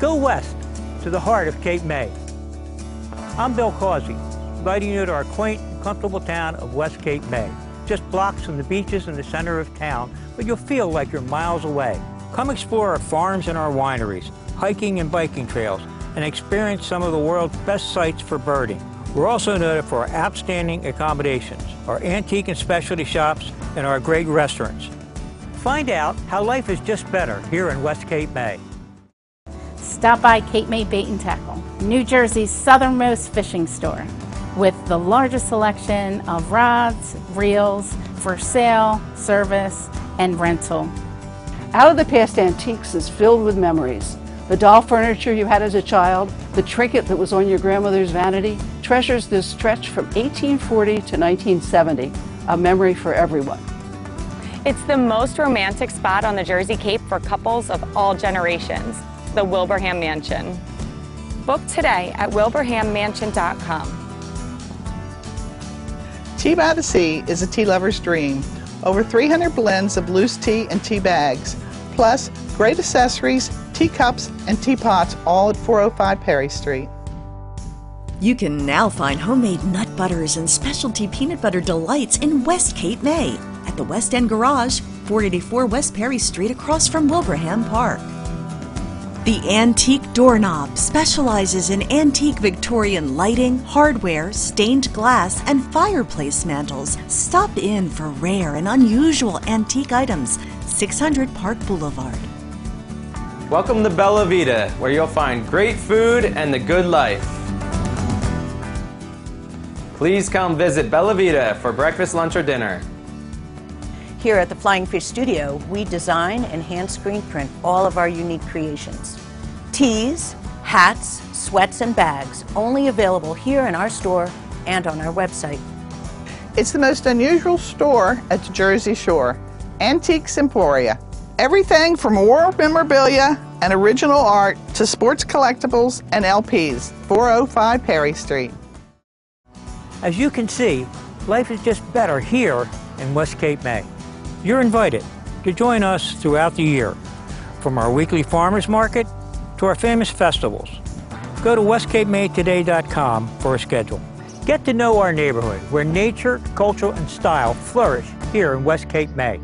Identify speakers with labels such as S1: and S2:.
S1: Go west to the heart of Cape May. I'm Bill Causey, inviting you to our quaint and comfortable town of West Cape May. Just blocks from the beaches in the center of town, but you'll feel like you're miles away. Come explore our farms and our wineries, hiking and biking trails, and experience some of the world's best sites for birding. We're also noted for our outstanding accommodations, our antique and specialty shops, and our great restaurants. Find out how life is just better here in West Cape May.
S2: Stop by Cape May Bait and Tackle, New Jersey's southernmost fishing store, with the largest selection of rods, reels for sale, service, and rental.
S3: Out of the Past Antiques is filled with memories. The doll furniture you had as a child, the trinket that was on your grandmother's vanity, treasures this stretch from 1840 to 1970, a memory for everyone.
S4: It's the most romantic spot on the Jersey Cape for couples of all generations, the Wilbraham Mansion. Book today at wilbrahammansion.com.
S5: Tea by the Sea is a tea lover's dream. Over 300 blends of loose tea and tea bags, plus great accessories, teacups, and teapots, all at 405 Perry Street.
S6: You can now find homemade nut butters and specialty peanut butter delights in West Cape May at the West End Garage, 484 West Perry Street across from Wilbraham Park. The Antique Doorknob specializes in antique Victorian lighting, hardware, stained glass, and fireplace mantles. Stop in for rare and unusual antique items, 600 Park Boulevard.
S7: Welcome to Bella Vita, where you'll find great food and the good life. Please come visit Bella Vita for breakfast, lunch, or dinner.
S8: Here at the Flying Fish Studio, we design and hand screen print all of our unique creations. Tees, hats, sweats, and bags, only available here in our store and on our website.
S5: It's the most unusual store at the Jersey Shore. Antiques Emporia. Everything from war memorabilia and original art to sports collectibles and LPs. 405 Perry Street.
S1: As you can see, life is just better here in West Cape May. You're invited to join us throughout the year, from our weekly farmers market to our famous festivals. Go to westcapemaytoday.com for a schedule. Get to know our neighborhood where nature, culture, and style flourish here in West Cape May.